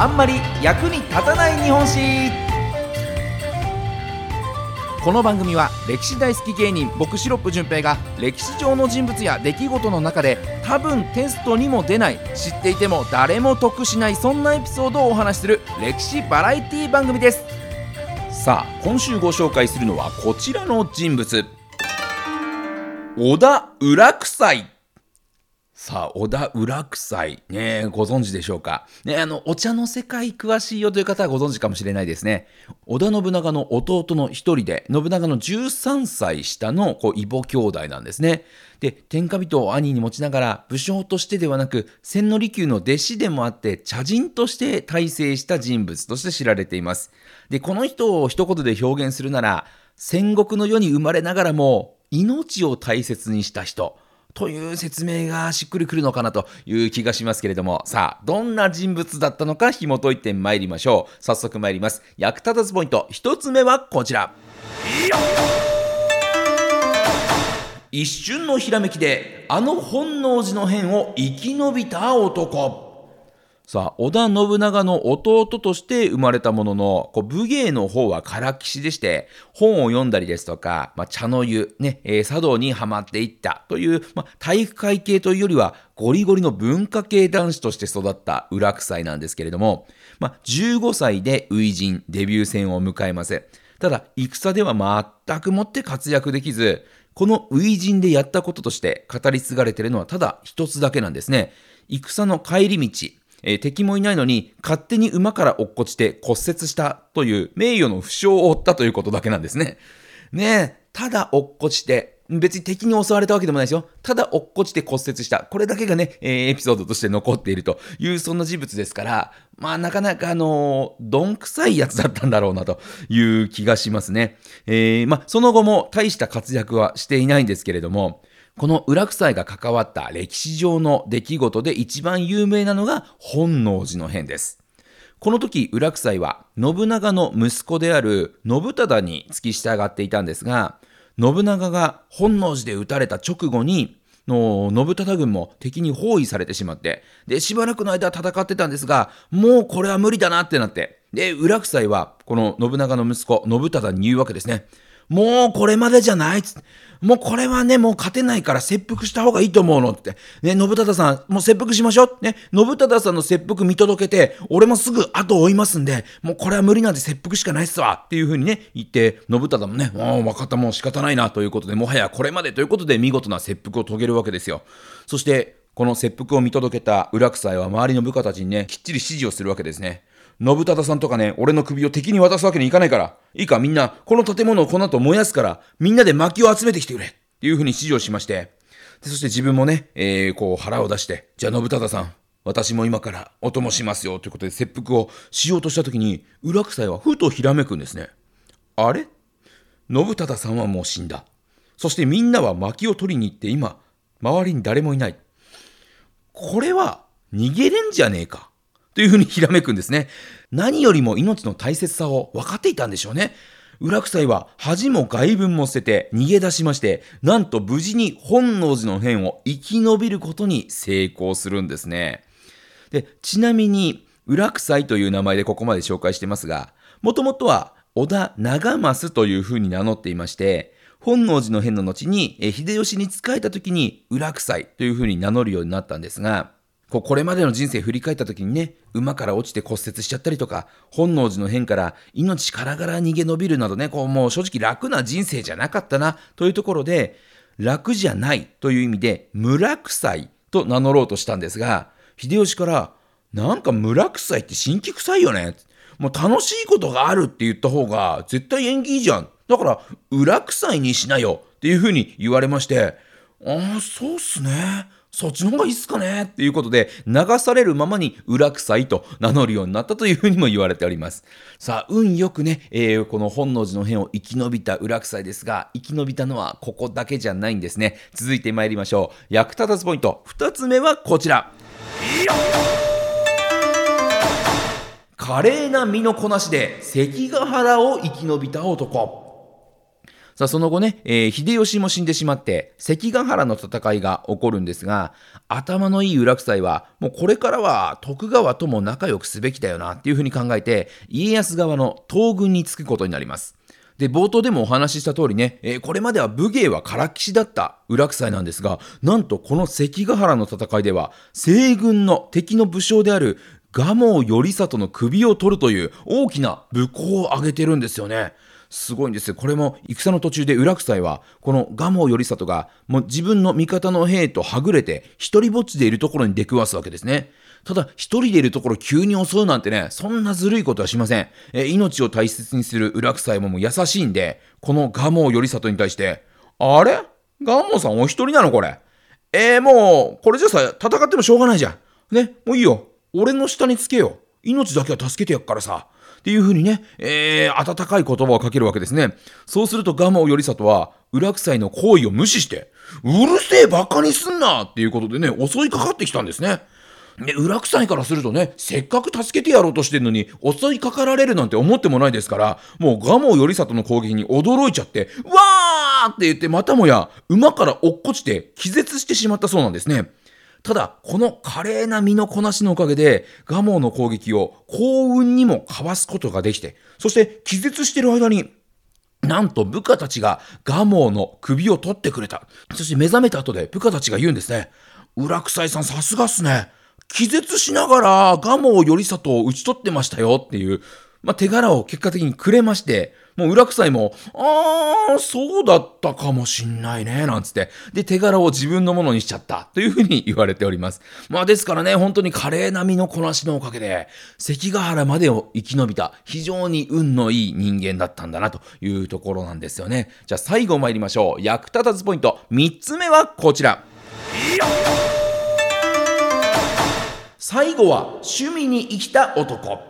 あんまり役に立たない日本史。この番組は歴史大好き芸人僕シロップ純平が歴史上の人物や出来事の中で多分テストにも出ない知っていても誰も得しないそんなエピソードをお話しする歴史バラエティ番組です。さあ今週ご紹介するのはこちらの人物。織田浦草さあ、小田浦草ねご存知でしょうか？ねあの、お茶の世界詳しいよという方はご存知かもしれないですね。織田信長の弟の一人で、信長の13歳下のこう異母兄弟なんですね。で、天下人を兄に持ちながら、武将としてではなく、千利休の弟子でもあって、茶人として大成した人物として知られています。で、この人を一言で表現するなら、戦国の世に生まれながらも、命を大切にした人。という説明がしっくりくるのかなという気がしますけれども、さあ、どんな人物だったのか紐解いてまいりましょう。早速参ります。役立たずポイント、一つ目はこちら。一瞬のひらめきで、あの本能寺の変を生き延びた男。さあ、織田信長の弟として生まれたものの、こう武芸の方は唐騎士でして、本を読んだりですとか、まあ、茶の湯、ね、えー、茶道にはまっていったという、まあ、体育会系というよりは、ゴリゴリの文化系男子として育った裏臭いなんですけれども、まあ、15歳で初陣、デビュー戦を迎えます。ただ、戦では全くもって活躍できず、この初陣でやったこととして語り継がれているのはただ一つだけなんですね。戦の帰り道、えー、敵もいないのに勝手に馬から落っこちて骨折したという名誉の負傷を負ったということだけなんですね。ねえ、ただ落っこちて、別に敵に襲われたわけでもないですよ。ただ落っこちて骨折した。これだけがね、えー、エピソードとして残っているという、そんな人物ですから、まあなかなかあのー、どんくさいやつだったんだろうなという気がしますね。えー、まあその後も大した活躍はしていないんですけれども、この裏草が関わった歴史上の出来事で一番有名なのが本能寺の変です。この時、裏草は信長の息子である信忠に付き従っていたんですが、信長が本能寺で撃たれた直後に、の信忠軍も敵に包囲されてしまって、で、しばらくの間戦ってたんですが、もうこれは無理だなってなって、で、裏草はこの信長の息子、信忠に言うわけですね。もうこれまでじゃないっつって。もうこれはね、もう勝てないから切腹した方がいいと思うのって。ね、信忠さん、もう切腹しましょう。ね、信忠さんの切腹見届けて、俺もすぐ後を追いますんで、もうこれは無理なんで切腹しかないっすわ。っていう風にね、言って、信忠もね、もう分かったもう仕方ないなということで、もはやこれまでということで見事な切腹を遂げるわけですよ。そして、この切腹を見届けた裏草は周りの部下たちにね、きっちり指示をするわけですね。信忠さんとかね、俺の首を敵に渡すわけにいかないから、いいかみんな、この建物をこの後燃やすから、みんなで薪を集めてきてくれっていうふうに指示をしまして、でそして自分もね、えー、こう腹を出して、じゃあ信忠さん、私も今からお供しますよということで切腹をしようとした時に、裏草はふとひらめくんですね。あれ？信忠さんはもう死んだ。そしてみんなは薪を取りに行って今、周りに誰もいない。これは逃げれんじゃねえか。というふうにひらめくんですね。何よりも命の大切さを分かっていたんでしょうね。裏臭いは恥も外文も捨てて逃げ出しまして、なんと無事に本能寺の変を生き延びることに成功するんですね。で、ちなみに、裏臭いという名前でここまで紹介してますが、もともとは織田長政というふうに名乗っていまして、本能寺の変の後に秀吉に仕えた時に裏臭いというふうに名乗るようになったんですが、こうこれまでの人生振り返った時にね、馬から落ちて骨折しちゃったりとか、本能寺の変から命からがら逃げ延びるなどね、こうもう正直楽な人生じゃなかったな、というところで、楽じゃないという意味で、村臭いと名乗ろうとしたんですが、秀吉から、なんか村臭いって新規臭いよね。もう楽しいことがあるって言った方が絶対縁起いいじゃん。だから、裏臭いにしなよっていうふうに言われまして、ああ、そうっすね。そっちの方がいいっすかねっていうことで、流されるままに裏臭いと名乗るようになったというふうにも言われております。さあ、運よくね、えー、この本能寺の変を生き延びた裏臭いですが、生き延びたのはここだけじゃないんですね。続いて参りましょう。役立たずポイント。2つ目はこちら。華麗な身のこなしで関ヶ原を生き延びた男。さあ、その後ね、えー、秀吉も死んでしまって、関ヶ原の戦いが起こるんですが、頭のいい裏草は、もうこれからは徳川とも仲良くすべきだよなっていうふうに考えて、家康側の東軍につくことになります。で、冒頭でもお話しした通りね、えー、これまでは武芸は唐騎士だった裏草なんですが、なんとこの関ヶ原の戦いでは、西軍の敵の武将である蒲生頼里の首を取るという大きな武功を挙げてるんですよね。すごいんですよ。これも戦の途中で裏草は、この蒲生頼里が、もう自分の味方の兵とはぐれて、一人ぼっちでいるところに出くわすわけですね。ただ、一人でいるところ急に襲うなんてね、そんなずるいことはしません。え命を大切にする裏草ももう優しいんで、この蒲生頼里に対して、あれ？蒲生さんお一人なのこれ？えー、もう、これじゃさ、戦ってもしょうがないじゃん。ね、もういいよ。俺の下につけよ。命だけは助けてやっからさ。っていうふうにね、えー、温かい言葉をかけるわけですね。そうすると蒲生頼里は、裏臭いの行為を無視して、うるせえ馬鹿にすんなっていうことでね、襲いかかってきたんですね。ね、裏臭いからするとね、せっかく助けてやろうとしてるのに、襲いかかられるなんて思ってもないですから、もう蒲生頼里の攻撃に驚いちゃって、わーって言って、またもや馬から落っこちて気絶してしまったそうなんですね。ただ、この華麗な身のこなしのおかげで、ガモの攻撃を幸運にもかわすことができて、そして気絶してる間に、なんと部下たちがガモの首を取ってくれた。そして目覚めた後で部下たちが言うんですね。裏臭いさんさすがっすね。気絶しながらガモ頼里を討ち取ってましたよっていう、まあ、手柄を結果的にくれまして、もう裏臭いも、あー、そうだったかもしんないね、なんつって。で、手柄を自分のものにしちゃったというふうに言われております。まあですからね、本当に華麗な身のこなしのおかげで、関ヶ原までを生き延びた、非常に運のいい人間だったんだなというところなんですよね。じゃあ最後参りましょう。役立たずポイント。3つ目はこちら。最後は趣味に生きた男。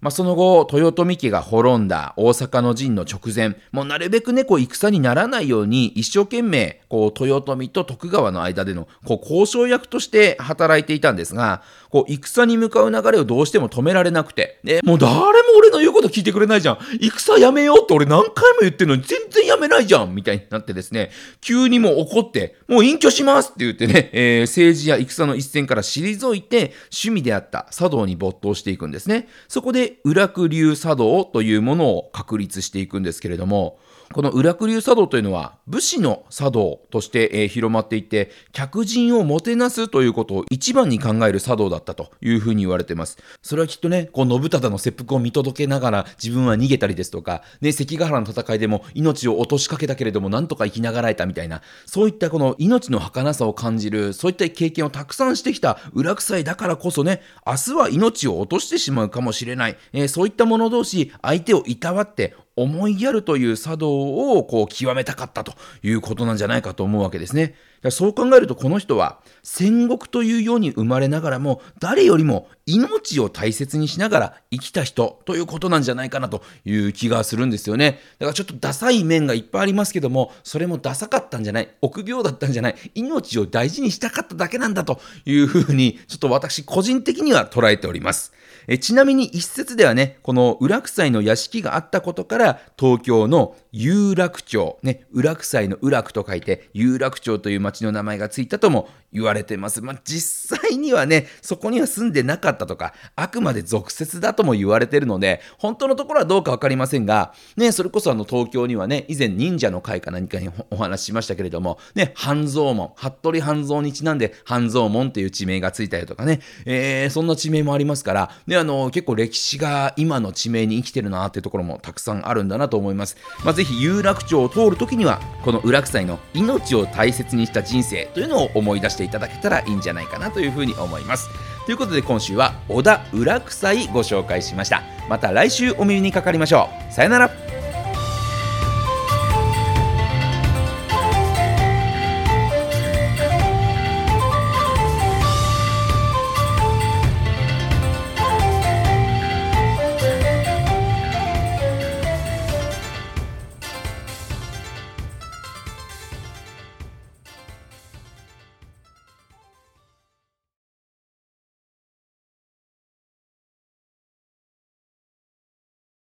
まあ、その後、豊臣家が滅んだ大阪の陣の直前、もうなるべくね、こう戦にならないように一生懸命、こう豊臣と徳川の間でのこう交渉役として働いていたんですが、こう戦に向かう流れをどうしても止められなくて、で、もう誰も俺の言うこと聞いてくれないじゃん。戦やめようって俺何回も言ってんのに全然やめないじゃんみたいになってですね、急にもう怒って、もう隠居しますって言ってね、えー、政治や戦の一線から退いて、趣味であった茶道に没頭していくんですね。そこで裏九流茶道というものを確立していくんですけれども、この裏九流茶道というのは武士の茶道として、えー、広まっていて客人をもてなすということを一番に考える茶道だったというふうに言われています。それはきっとねこう信忠の切腹を見届けながら自分は逃げたりですとか、ね、関ヶ原の戦いでも命を落としかけたけれどもなんとか生きながらえたみたいなそういったこの命の儚さを感じるそういった経験をたくさんしてきた裏臭いだからこそね明日は命を落としてしまうかもしれない、えー、そういった者同士相手をいたわって思いやるという茶道をこう極めたかったということなんじゃないかと思うわけですね。そう考えるとこの人は戦国というように生まれながらも誰よりも命を大切にしながら生きた人ということなんじゃないかなという気がするんですよね。だからちょっとダサい面がいっぱいありますけどもそれもダサかったんじゃない臆病だったんじゃない命を大事にしたかっただけなんだというふうにちょっと私個人的には捉えております。えちなみに一説ではね、この裏臭の屋敷があったことから、東京の有楽町、ね、裏臭の裏区と書いて、有楽町という町の名前がついたとも言われてます。まあ、実際にはね、そこには住んでなかったとか、あくまで俗説だとも言われてるので、本当のところはどうかわかりませんが、ね、それこそあの東京にはね、以前忍者の会か何かにお話ししましたけれども、ね、半蔵門、服部半蔵にちなんで半蔵門っていう地名がついたりとかね、えー、そんな地名もありますから、ね、あの、結構歴史が今の地名に生きてるなっていうところもたくさんあるんだなと思います。まあ、ぜひ有楽町を通るときには、この裏臭いの命を大切にた人生というのを思い出していただけたらいいんじゃないかなというふうに思います。ということで今週は小田裏臭いご紹介しました。また来週お耳にかかりましょう。さよなら。